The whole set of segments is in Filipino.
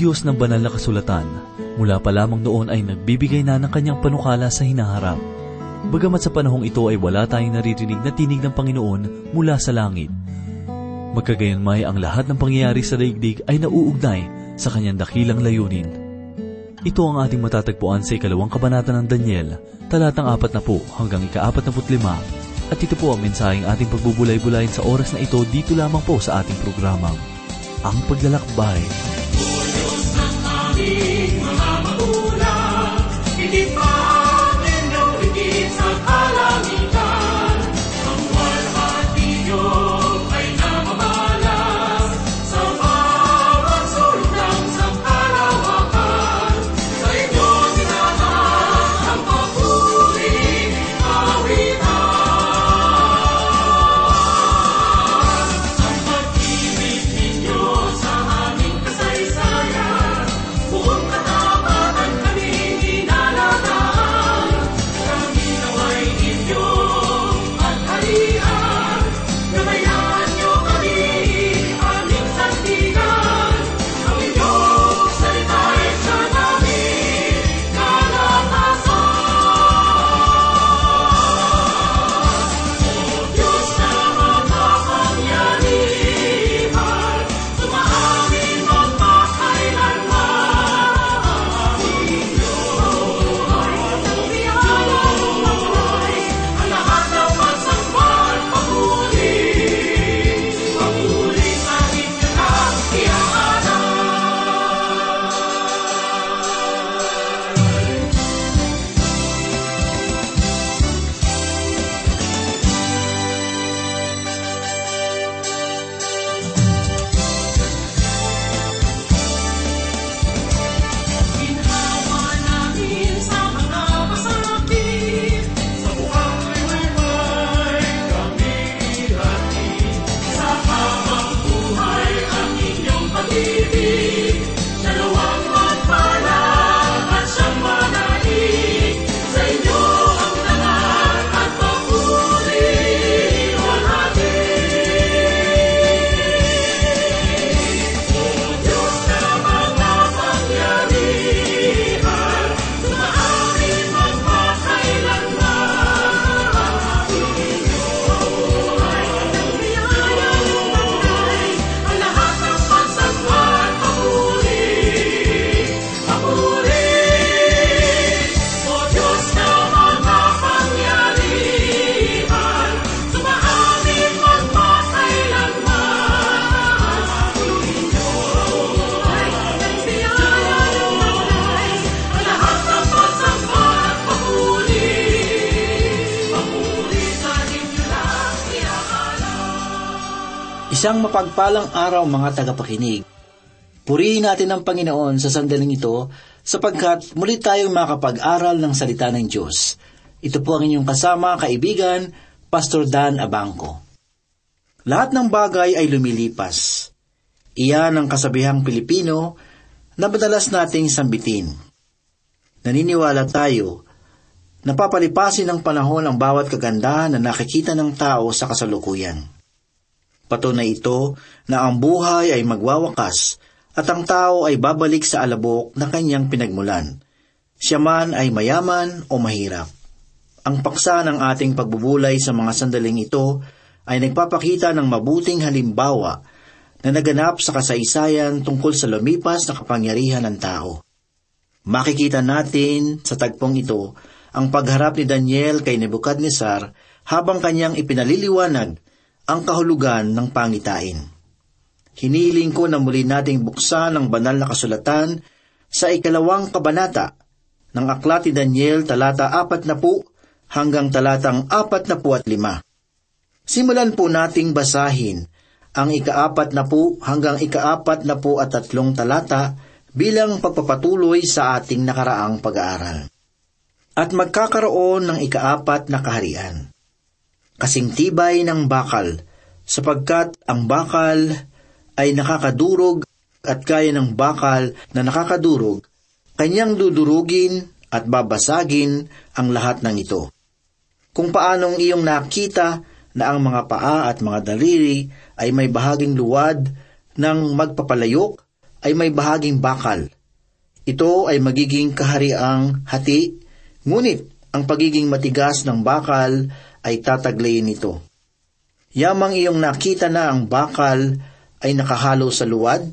Diyos ng banal na kasulatan, mula pa lamang noon ay nagbibigay na ng kanyang panukala sa hinaharap. Bagamat sa panahong ito ay wala tayong naririnig na tinig ng Panginoon mula sa langit. Magkagayon may ang lahat ng pangyayari sa daigdig ay nauugnay sa kanyang dakilang layunin. Ito ang ating matatagpuan sa ikalawang kabanata ng Daniel, talatang apat na po hanggang ikaapat na lima. At ito po ang mensaheng ating pagbubulay-bulayin sa oras na ito dito lamang po sa ating programang, Ang Paglalakbay. Diyos ng Isang mapagpalang araw mga tagapakinig. Purihin natin ang Panginoon sa sandaling ito sapagkat muli tayong makapag-aral ng salita ng Diyos. Ito po ang inyong kasama, kaibigan, Pastor Dan Abangco. Lahat ng bagay ay lumilipas. Iyan ang kasabihang Pilipino na madalas nating sambitin. Naniniwala tayo na papalipasin ng panahon ang bawat kagandahan na nakikita ng tao sa kasalukuyan. Patunay ito na ang buhay ay magwawakas at ang tao ay babalik sa alabok na kanyang pinagmulan. Siya man ay mayaman o mahirap. Ang paksa ng ating pagbubulay sa mga sandaling ito ay nagpapakita ng mabuting halimbawa na naganap sa kasaysayan tungkol sa lumipas na kapangyarihan ng tao. Makikita natin sa tagpong ito ang pagharap ni Daniel kay Nebuchadnezzar habang kanyang ipinaliliwanag ang kahulugan ng pangitain. Hiniling ko na muli nating buksan ang banal na kasulatan sa ikalawang kabanata ng Aklat ni Daniel talata apat na po hanggang talatang apat na po at lima. Simulan po nating basahin ang ikaapat na po hanggang ikaapat na po at tatlong talata bilang pagpapatuloy sa ating nakaraang pag-aaral. At magkakaroon ng ikaapat na kaharian. Kasing tibay ng bakal, sapagkat ang bakal ay nakakadurog at kaya ng bakal na nakakadurog, kanyang dudurugin at babasagin ang lahat ng ito. Kung paanong iyong nakita na ang mga paa at mga daliri ay may bahaging luwad ng magpapalayok ay may bahaging bakal. Ito ay magiging kahariang hati, ngunit ang pagiging matigas ng bakal ay tataglayin nito. Yamang iyong nakita na ang bakal ay nakahalo sa luwad,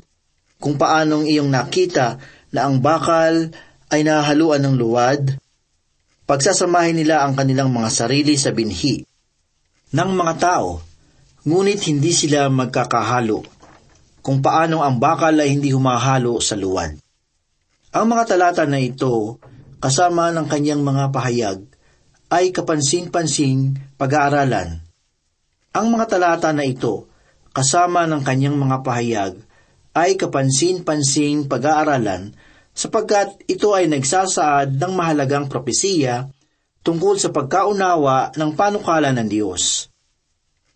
kung paanong iyong nakita na ang bakal ay nahaluan ng luwad, pagsasamahin nila ang kanilang mga sarili sa binhi ng mga tao, ngunit hindi sila magkakahalo, kung paanong ang bakal ay hindi humahalo sa luwad. Ang mga talata na ito, kasama ng kanyang mga pahayag, ay kapansin-pansing pag-aaralan. Ang mga talata na ito, kasama ng kanyang mga pahayag, ay kapansin-pansing pag-aaralan sapagkat ito ay nagsasaad ng mahalagang propesiya tungkol sa pagkaunawa ng panukala ng Diyos.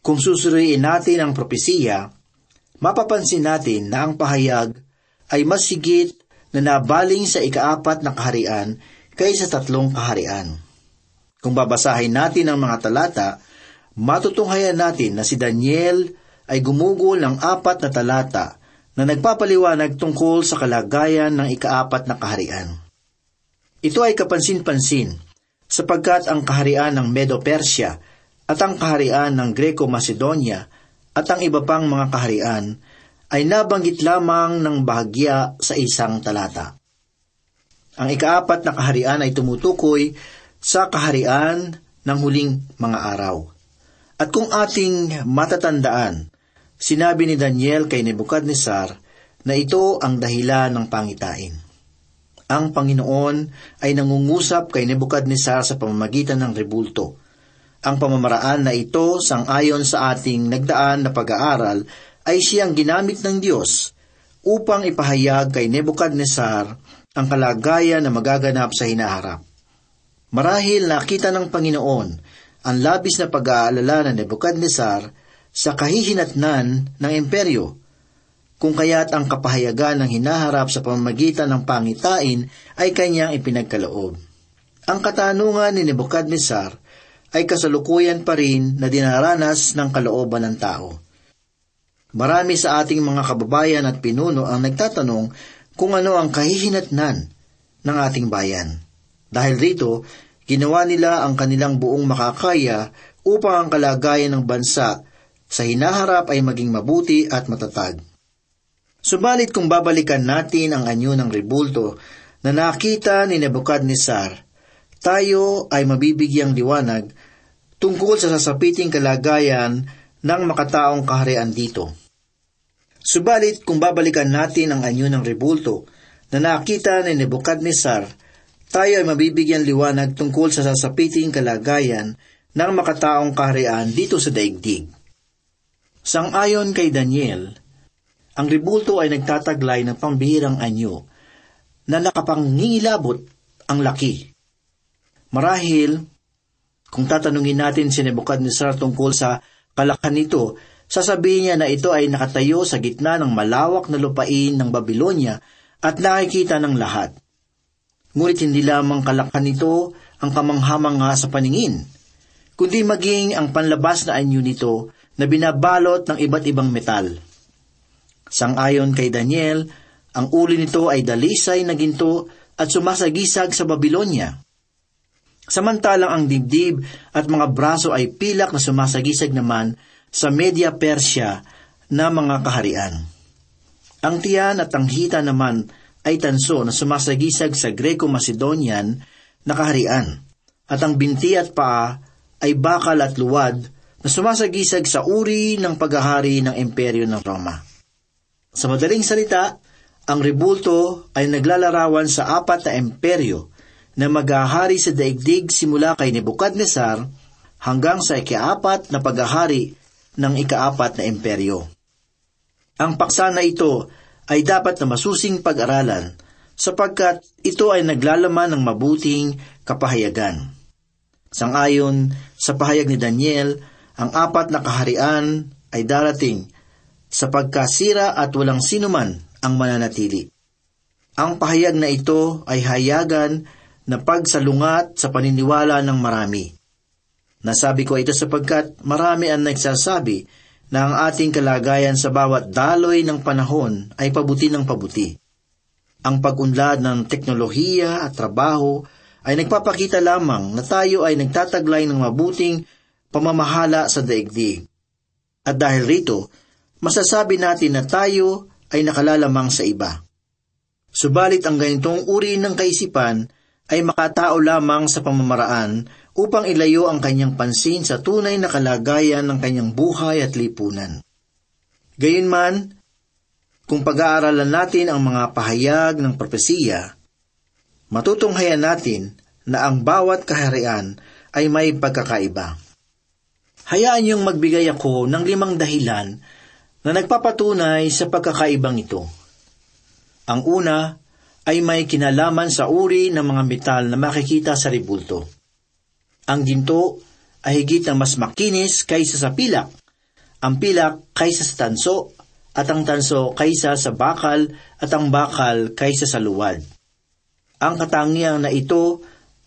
Kung susuriin natin ang propesiya, mapapansin natin na ang pahayag ay mas sigit na nabaling sa ikaapat na kaharian kaysa tatlong kaharian. Kung babasahin natin ang mga talata, matutunghayan natin na si Daniel ay gumugol ng apat na talata na nagpapaliwanag tungkol sa kalagayan ng ikaapat na kaharian. Ito ay kapansin-pansin sapagkat ang kaharian ng Medo-Persia at ang kaharian ng Greco-Macedonia at ang iba pang mga kaharian ay nabanggit lamang ng bahagya sa isang talata. Ang ikaapat na kaharian ay tumutukoy sa kaharian ng huling mga araw. At kung ating matatandaan, sinabi ni Daniel kay Nebuchadnezzar na ito ang dahilan ng pangitain. Ang Panginoon ay nangungusap kay Nebuchadnezzar sa pamamagitan ng rebulto. Ang pamamaraan na ito, sangayon sa ating nagdaan na pag-aaral, ay siyang ginamit ng Diyos upang ipahayag kay Nebuchadnezzar ang kalagayan na magaganap sa hinaharap. Marahil nakita ng Panginoon ang labis na pag-aalala ng Nebuchadnezzar sa kahihinatnan ng imperyo, kung kaya't ang kapahayagan ng hinaharap sa pamamagitan ng pangitain ay kanyang ipinagkaloob. Ang katanungan ni Nebuchadnezzar ay kasalukuyan pa rin na dinaranas ng kalooban ng tao. Marami sa ating mga kababayan at pinuno ang nagtatanong kung ano ang kahihinatnan ng ating bayan. Dahil rito, ginawa nila ang kanilang buong makakaya upang ang kalagayan ng bansa sa hinaharap ay maging mabuti at matatag. Subalit kung babalikan natin ang anyo ng rebulto na nakita ni Nebuchadnezzar, tayo ay mabibigyang liwanag tungkol sa sasapiting kalagayan ng makataong kaharian dito. Subalit kung babalikan natin ang anyo ng rebulto na nakita ni Nebuchadnezzar, tayo ay mabibigyan liwanag tungkol sa sasapiting kalagayan ng makataong kaharian dito sa daigdig. Sang-ayon kay Daniel, ang rebulto ay nagtataglay ng pambihirang anyo na nakapangingilabot ang laki. Marahil, kung tatanungin natin si Nebuchadnezzar tungkol sa kalakhan nito, sasabihin niya na ito ay nakatayo sa gitna ng malawak na lupain ng Babylonia at nakikita ng lahat. Ngunit hindi lamang kalakhan nito ang kamanghamanga sa paningin, kundi maging ang panlabas na anyo nito na binabalot ng iba't ibang metal. Sangayon kay Daniel, ang uli nito ay dalisay na ginto at sumasagisag sa Babylonia. Samantalang ang dibdib at mga braso ay pilak na sumasagisag naman sa Media Persia na mga kaharian. Ang tiyan at ang hita naman ay tanso na sumasagisag sa Greco-Macedonian na kaharian, at ang binti at paa ay bakal at luwad na sumasagisag sa uri ng paghahari ng imperyo ng Roma. Sa madaling salita, ang rebulto ay naglalarawan sa apat na imperyo na maghahari sa daigdig simula kay Nebuchadnezzar hanggang sa ikaapat na paghahari ng ikaapat na imperyo. Ang paksa na ito ay dapat na masusing pag-aralan sapagkat ito ay naglalaman ng mabuting kapahayagan. Sangayon sa pahayag ni Daniel, ang apat na kaharian ay darating sa pagkasira at walang sinuman ang mananatili. Ang pahayag na ito ay hayagan na pagsalungat sa paniniwala ng marami. Nasabi ko ito sapagkat marami ang nagsasabi na ang ating kalagayan sa bawat daloy ng panahon ay pabuti ng pabuti. Ang pag-unlad ng teknolohiya at trabaho ay nagpapakita lamang na tayo ay nagtataglay ng mabuting pamamahala sa daigdig. At dahil rito, masasabi natin na tayo ay nakalalamang sa iba. Subalit ang ganitong uri ng kaisipan ay makatao lamang sa pamamaraan upang ilayo ang kanyang pansin sa tunay na kalagayan ng kanyang buhay at lipunan. Gayunman, kung pag-aaralan natin ang mga pahayag ng propesiya, matutunghayan natin na ang bawat kaharian ay may pagkakaiba. Hayaan niyong magbigay ako ng limang dahilan na nagpapatunay sa pagkakaibang ito. Ang una ay may kinalaman sa uri ng mga metal na makikita sa ribulto. Ang ginto ay higit na mas makinis kaysa sa pilak, ang pilak kaysa sa tanso, at ang tanso kaysa sa bakal, at ang bakal kaysa sa luwad. Ang katangiang na ito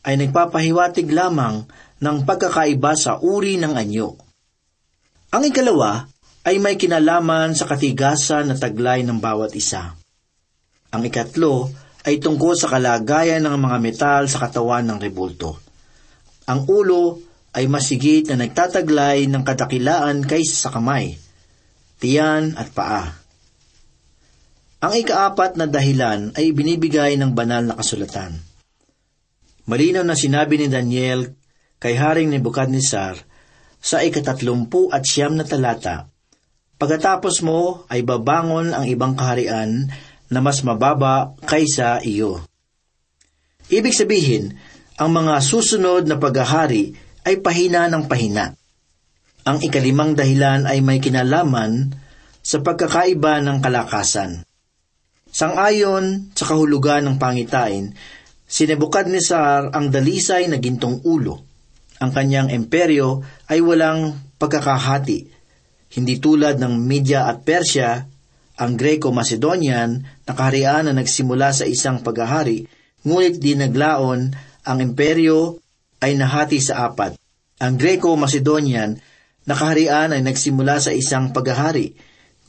ay nagpapahiwatig lamang ng pagkakaiba sa uri ng anyo. Ang ikalawa ay may kinalaman sa katigasan na taglay ng bawat isa. Ang ikatlo ay tungkol sa kalagayan ng mga metal sa katawan ng rebulto. Ang ulo ay masigit na nagtataglay ng kadakilaan kaysa sa kamay, tiyan at paa. Ang ikaapat na dahilan ay binibigay ng banal na kasulatan. Malinaw na sinabi ni Daniel kay Haring Nebuchadnezzar sa ikatatlumpu at siyam na talata, Pagkatapos mo ay babangon ang ibang kaharian na mas mababa kaysa iyo. Ibig sabihin, ang mga susunod na paghahari ay pahina ng pahina. Ang ikalimang dahilan ay may kinalaman sa pagkakaiba ng kalakasan. Sangayon sa kahulugan ng pangitain, si Nebuchadnezzar ang dalisay na gintong ulo. Ang kanyang imperyo ay walang pagkakahati, hindi tulad ng Media at Persia, ang Greco-Macedonian na kaharian na nagsimula sa isang paghahari, ngunit di naglaon, ang imperyo ay nahati sa apat. Ang Greco-Macedonian na kaharian ay nagsimula sa isang paghahari,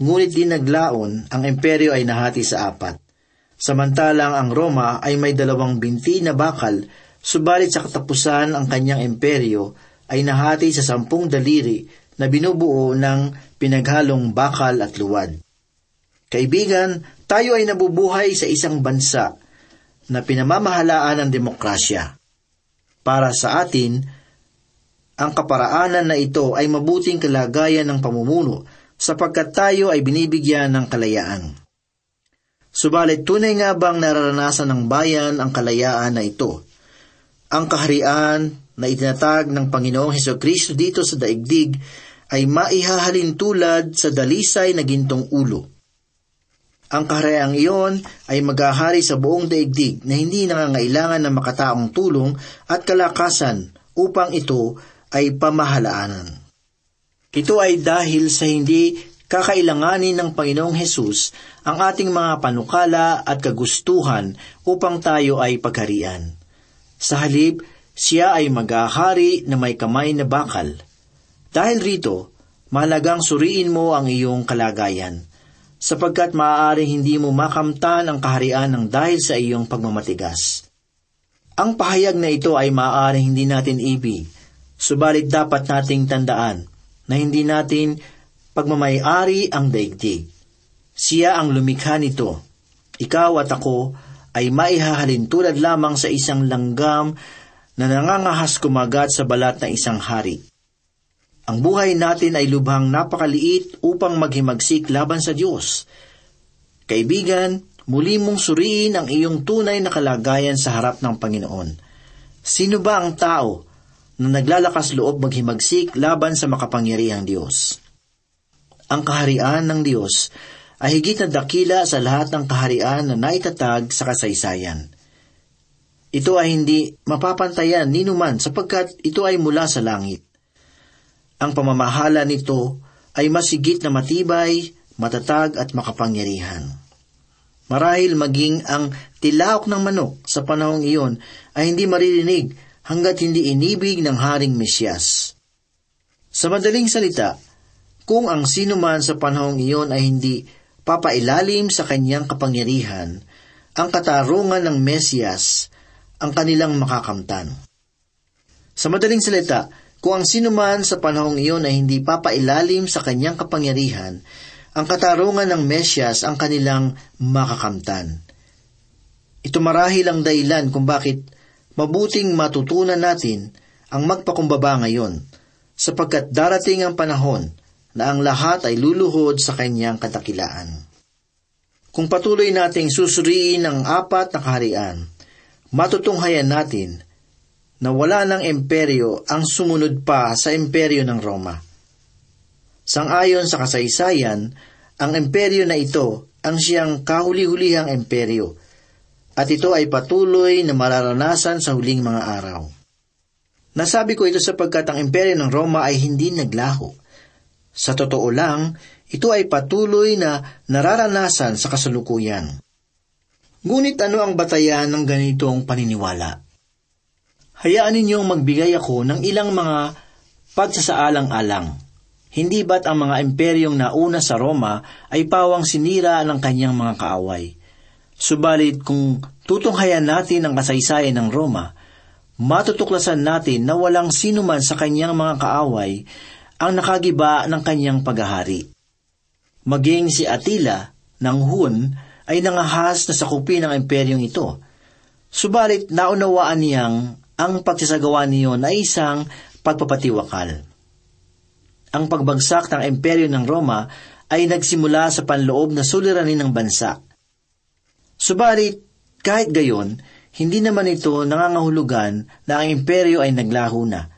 ngunit di naglaon, ang imperyo ay nahati sa apat. Samantalang ang Roma ay may dalawang binti na bakal, subalit sa katapusan ang kanyang imperyo ay nahati sa sampung daliri na binubuo ng pinaghalong bakal at luwad. Kaibigan, tayo ay nabubuhay sa isang bansa na pinamamahalaan ng demokrasya. Para sa atin, ang kaparaanan na ito ay mabuting kalagayan ng pamumuno sapagkat tayo ay binibigyan ng kalayaan. Subalit tunay nga bang nararanasan ng bayan ang kalayaan na ito? Ang kaharian na itinatag ng Panginoong Heso Kristo dito sa daigdig ay maihahalin tulad sa dalisay na gintong ulo. Ang kahariang iyon ay maghahari sa buong daigdig na hindi nangangailangan ng makataong tulong at kalakasan upang ito ay pamahalaanan. Ito ay dahil sa hindi kakailanganin ng Panginoong Hesus ang ating mga panukala at kagustuhan upang tayo ay pagharian. Sa halip, siya ay maghahari na may kamay na bakal. Dahil rito, mahalagang suriin mo ang iyong kalagayan, sapagkat maaaring hindi mo makamtan ang kaharian ng dahil sa iyong pagmamatigas. Ang pahayag na ito ay maaaring hindi natin ibig, subalit dapat nating tandaan na hindi natin pagmamayari ang daigdig. Siya ang lumikha nito. Ikaw at ako ay maihahalin tulad lamang sa isang langgam na nangangahas kumagat sa balat ng isang hari. Ang buhay natin ay lubhang napakaliit upang maghimagsik laban sa Diyos. Kaibigan, muli mong suriin ang iyong tunay na kalagayan sa harap ng Panginoon. Sino ba ang tao na naglalakas loob maghimagsik laban sa makapangyarihang Diyos? Ang kaharian ng Diyos ay higit na dakila sa lahat ng kaharian na naitatag sa kasaysayan. Ito ay hindi mapapantayan ni numan sapagkat ito ay mula sa langit. Ang pamamahala nito ay masigit na matibay, matatag at makapangyarihan. Marahil maging ang tilaok ng manok sa panahong iyon ay hindi maririnig hanggat hindi inibig ng Haring Mesyas. Sa madaling salita, kung ang sino man sa panahong iyon ay hindi papailalim sa kanyang kapangyarihan, ang katarungan ng Mesiyas ang kanilang makakamtan. Sa madaling salita, kung ang sino man sa panahong iyon ay hindi papailalim sa kanyang kapangyarihan, ang katarungan ng Mesyas ang kanilang makakamtan. Ito marahil ang dahilan kung bakit mabuting matutunan natin ang magpakumbaba ngayon, sapagkat darating ang panahon na ang lahat ay luluhod sa kanyang katakilaan. Kung patuloy nating susuriin ang apat na kaharian, matutunghayan natin na wala ng imperyo ang sumunod pa sa imperyo ng Roma. Sangayon sa kasaysayan, ang imperyo na ito ang siyang kahuli-hulihang imperyo, at ito ay patuloy na mararanasan sa huling mga araw. Nasabi ko ito sapagkat ang imperyo ng Roma ay hindi naglaho. Sa totoo lang, ito ay patuloy na nararanasan sa kasalukuyan. Ngunit ano ang batayan ng ganitong paniniwala? Hayaan ninyong magbigay ako ng ilang mga pagsasaalang-alang. Hindi ba't ang mga imperyong nauna sa Roma ay pawang sinira ng kanyang mga kaaway? Subalit kung tutunghayan natin ang kasaysayan ng Roma, matutuklasan natin na walang sinuman sa kanyang mga kaaway ang nakagiba ng kanyang paghahari. Maging si Attila ng Hun ay nangahas na sakupin ng imperyong ito. Subalit naunawaan niyang ang pagsasagawa niyon ay isang pagpapatiwakal. Ang pagbagsak ng imperyo ng Roma ay nagsimula sa panloob na suliranin ng bansa. Subalit, kahit gayon, hindi naman ito nangangahulugan na ang imperyo ay naglaho na,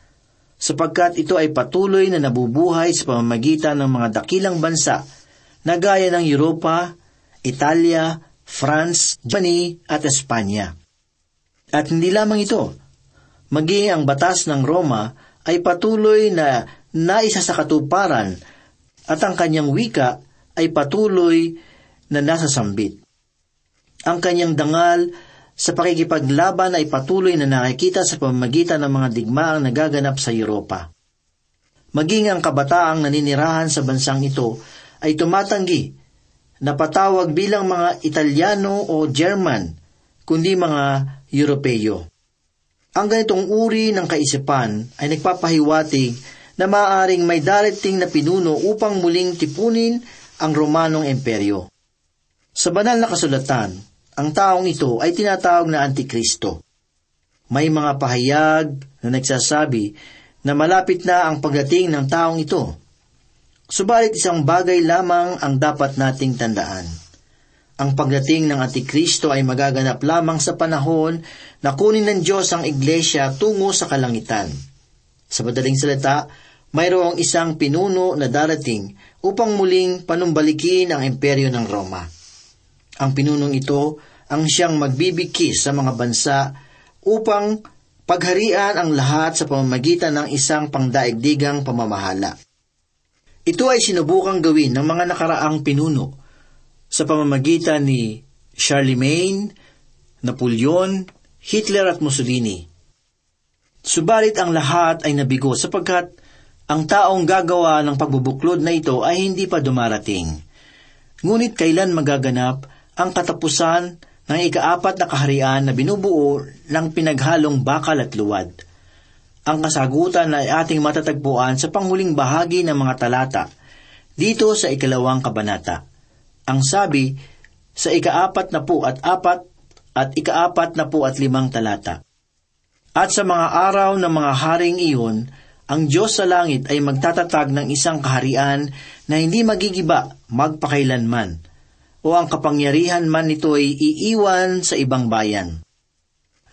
sapagkat ito ay patuloy na nabubuhay sa pamamagitan ng mga dakilang bansa na gaya ng Europa, Italia, France, Germany at Espanya. At hindi lamang ito, maging ang batas ng Roma ay patuloy na naisa sa katuparan at ang kanyang wika ay patuloy na nasa sambit. Ang kanyang dangal sa pakikipaglaban ay patuloy na nakikita sa pamamagitan ng mga digmaang nagaganap sa Europa. Maging ang kabataang naninirahan sa bansang ito ay tumatanggi na patawag bilang mga Italiano o German, kundi mga Europeo. Ang ganitong uri ng kaisipan ay nagpapahiwatig na maaaring may darating na pinuno upang muling tipunin ang Romanong Imperyo. Sa banal na kasulatan, ang taong ito ay tinatawag na Antikristo. May mga pahayag na nagsasabi na malapit na ang pagdating ng taong ito. Subalit isang bagay lamang ang dapat nating tandaan. Ang pagdating ng Antikristo ay magaganap lamang sa panahon na kunin ng Diyos ang iglesia tungo sa kalangitan. Sa madaling salita, mayroong isang pinuno na darating upang muling panumbalikin ang imperyo ng Roma. Ang pinunong ito ang siyang magbibigkis sa mga bansa upang pagharian ang lahat sa pamamagitan ng isang pangdaigdigang pamamahala. Ito ay sinubukang gawin ng mga nakaraang pinuno sa pamamagitan ni Charlemagne, Napoleon, Hitler at Mussolini. Subalit ang lahat ay nabigo sapagkat ang taong gagawa ng pagbubuklod na ito ay hindi pa dumarating. Ngunit kailan magaganap ang katapusan ng ikaapat na kaharian na binubuo ng pinaghalong bakal at luwad. Ang kasagutan ay ating matatagpuan sa panghuling bahagi ng mga talata dito sa ikalawang kabanata. Ang sabi sa ikaapat na po at apat at ikaapat na po at limang talata. At sa mga araw ng mga haring iyon, ang Diyos sa langit ay magtatatag ng isang kaharian na hindi magigiba magpakailanman, o ang kapangyarihan man nito ay iiwan sa ibang bayan.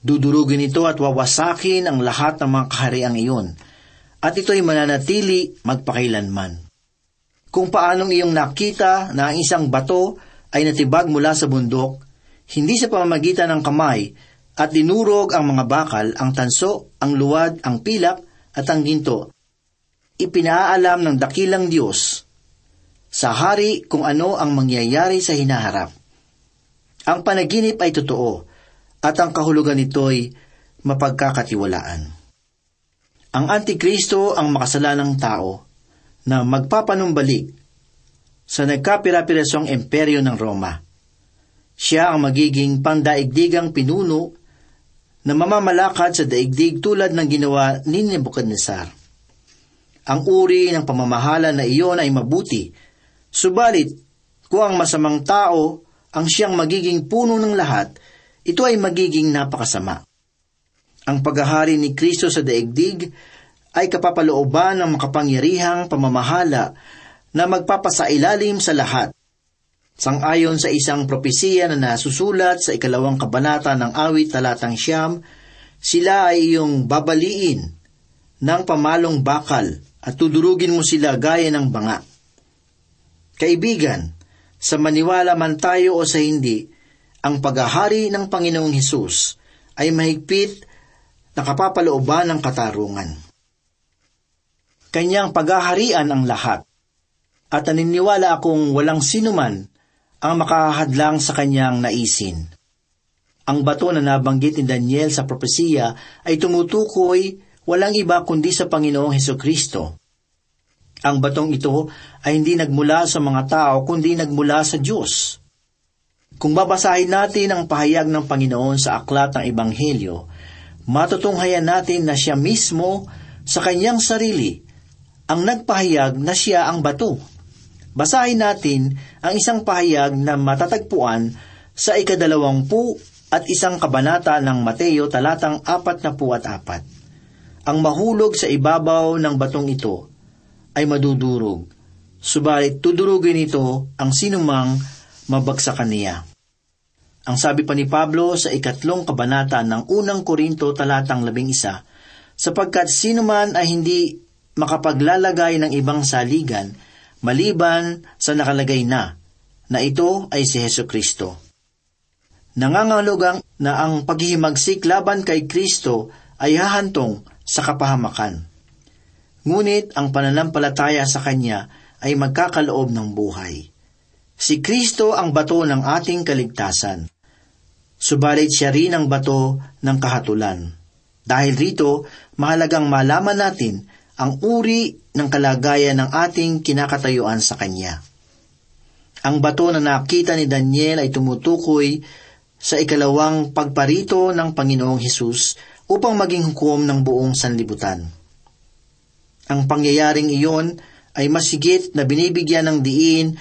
Dudurugin ito at wawasakin ang lahat ng mga kahariang iyon, at ito'y mananatili magpakailanman. Kung paanong iyong nakita na ang isang bato ay natibag mula sa bundok, hindi sa pamamagitan ng kamay, at dinurog ang mga bakal, ang tanso, ang luwad, ang pilak, at ang ginto. Ipinaalam ng dakilang Diyos sa hari kung ano ang mangyayari sa hinaharap. Ang panaginip ay totoo, at ang kahulugan nito'y mapagkakatiwalaan. Ang Antikristo ang makasalanang tao na magpapanumbalik sa nagkapira-pirasong imperyo ng Roma. Siya ang magiging pandaigdigang pinuno na mamamalakad sa daigdig tulad ng ginawa ni Nebuchadnezzar. Ang uri ng pamamahala na iyon ay mabuti, subalit kung ang masamang tao ang siyang magiging puno ng lahat, ito ay magiging napakasama. Ang paghahari ni Kristo sa daigdig ay kapapalooban ng makapangyarihang pamamahala na magpapasailalim sa lahat. Sangayon sa isang propesiya na nasusulat sa ikalawang kabanata ng awit talatang siyam, sila ay iyong babaliin ng pamalong bakal at tudurugin mo sila gaya ng banga. Kaibigan, sa maniwala man tayo o sa hindi, ang paghahari ng Panginoong Hesus ay mahigpit na kapapalooban ng katarungan. Kanyang paghaharian ang lahat, at naniniwala akong walang sinuman ang makahadlang sa kanyang naisin. Ang bato na nabanggit ni Daniel sa propesiya ay tumutukoy walang iba kundi sa Panginoong Heso Kristo. Ang batong ito ay hindi nagmula sa mga tao kundi nagmula sa Diyos. Kung babasahin natin ang pahayag ng Panginoon sa aklat ng Ebanghelyo, matutunghayan natin na siya mismo sa kanyang sarili ang nagpahayag na siya ang bato. Basahin natin ang isang pahayag na matatagpuan sa ikadalawampu at isang kabanata ng Mateo talatang apat na po at apat. Ang mahulog sa ibabaw ng batong ito ay madudurog, subalit tudurugin ito ang sinumang mabagsakan niya. Ang sabi pa ni Pablo sa ikatlong kabanata ng unang Korinto talatang labing isa, sapagkat sino man ay hindi makapaglalagay ng ibang saligan, maliban sa nakalagay na, na ito ay si Heso Kristo. Nangangalugang na ang paghihimagsik laban kay Kristo ay hahantong sa kapahamakan. Ngunit ang pananampalataya sa Kanya ay magkakaloob ng buhay. Si Kristo ang bato ng ating kaligtasan. Subalit siya rin ang bato ng kahatulan. Dahil rito, mahalagang malaman natin ang uri ng kalagayan ng ating kinakatayuan sa Kanya. Ang bato na nakita ni Daniel ay tumutukoy sa ikalawang pagparito ng Panginoong Hesus upang maging hukom ng buong sanlibutan. Ang pangyayaring iyon ay masigit na binibigyan ng diin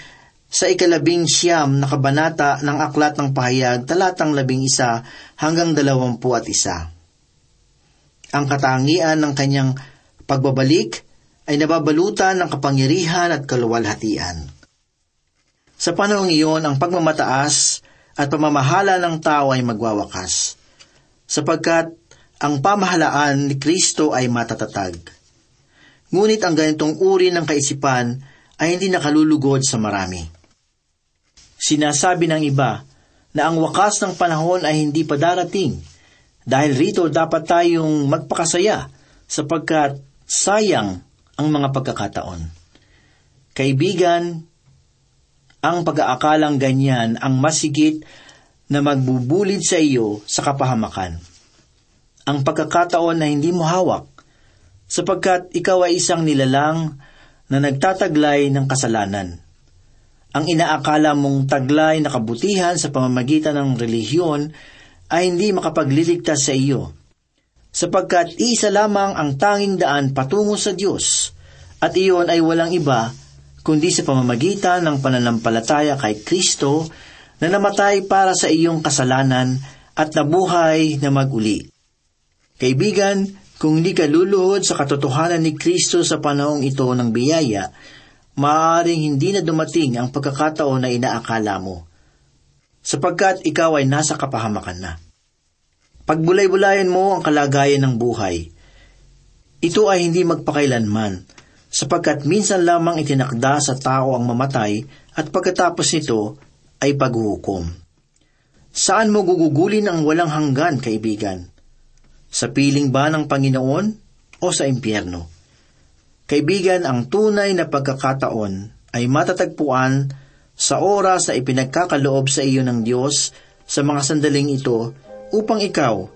sa ikalabing siyam na kabanata ng Aklat ng Pahayag talatang labing isa hanggang dalawampu at isa. Ang katangian ng kanyang pagbabalik ay nababalutan ng kapangyarihan at kaluwalhatian. Sa panahong iyon, ang pagmamataas at pamamahala ng tao ay magwawakas, sapagkat ang pamahalaan ni Kristo ay matatatag. Ngunit ang ganitong uri ng kaisipan ay hindi nakalulugod sa marami. Sinasabi ng iba na ang wakas ng panahon ay hindi pa darating. Dahil rito dapat tayong magpakasaya sapagkat sayang ang mga pagkakataon. Kaibigan, ang pag-aakalang ganyan ang masigit na magbubulid sa iyo sa kapahamakan. Ang pagkakataon na hindi mo hawak, sapagkat ikaw ay isang nilalang na nagtataglay ng kasalanan. Ang inaakala mong taglay na kabutihan sa pamamagitan ng relihiyon ay hindi makapagliligtas sa iyo, sapagkat isa lamang ang tanging daan patungo sa Diyos, at iyon ay walang iba kundi sa pamamagitan ng pananampalataya kay Kristo na namatay para sa iyong kasalanan at nabuhay na maguli. Kaibigan, kung hindi ka luluhod sa katotohanan ni Kristo sa panahong ito ng biyaya, maaaring hindi na dumating ang pagkakataon na inaakala mo, sapagkat ikaw ay nasa kapahamakan na. Pagbulay-bulayan mo ang kalagayan ng buhay. Ito ay hindi magpakailanman, sapagkat minsan lamang itinakda sa tao ang mamatay at pagkatapos nito ay paghuhukom. Saan mo gugugulin ang walang hanggan, kaibigan? Sa piling ba ng Panginoon o sa impyerno? Kaibigan, ang tunay na pagkakataon ay matatagpuan sa oras na ipinagkakaloob sa iyo ng Diyos sa mga sandaling ito upang ikaw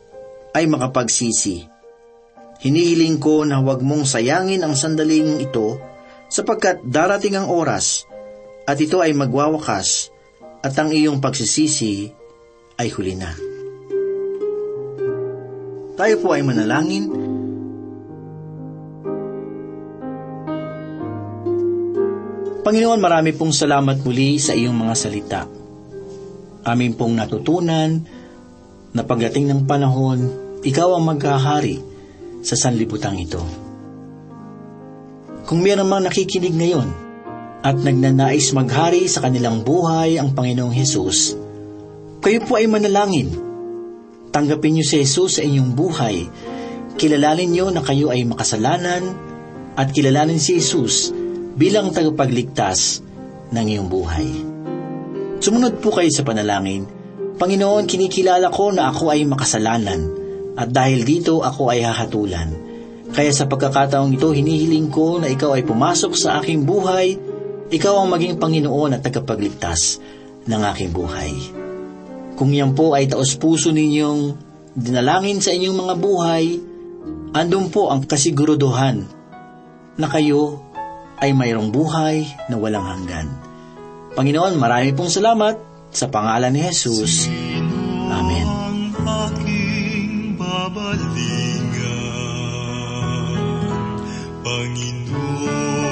ay makapagsisi. Hinihiling ko na huwag mong sayangin ang sandaling ito sapagkat darating ang oras at ito ay magwawakas at ang iyong pagsisisi ay huli na. Tayo po ay manalangin. Panginoon, marami pong salamat muli sa iyong mga salita. Amin pong natutunan na pagdating ng panahon, ikaw ang magkahari sa sanlibutang ito. Kung mayroon mang nakikinig ngayon at nagnanais maghari sa kanilang buhay ang Panginoong Hesus, kayo po ay manalangin. Tanggapin niyo si Jesus sa inyong buhay. Kilalanin niyo na kayo ay makasalanan at kilalanin si Jesus bilang tagapagligtas ng iyong buhay. Sumunod po kayo sa panalangin. Panginoon, kinikilala ko na ako ay makasalanan at dahil dito ako ay hahatulan. Kaya sa pagkakataong ito, hinihiling ko na ikaw ay pumasok sa aking buhay, ikaw ang maging Panginoon at tagapagligtas ng aking buhay. Kung yan po ay taos puso ninyong dinalangin sa inyong mga buhay, andun po ang kasiguruduhan na kayo ay mayroong buhay na walang hanggan. Panginoon, marami pong salamat sa pangalan ni Jesus. Amen. Panginoon,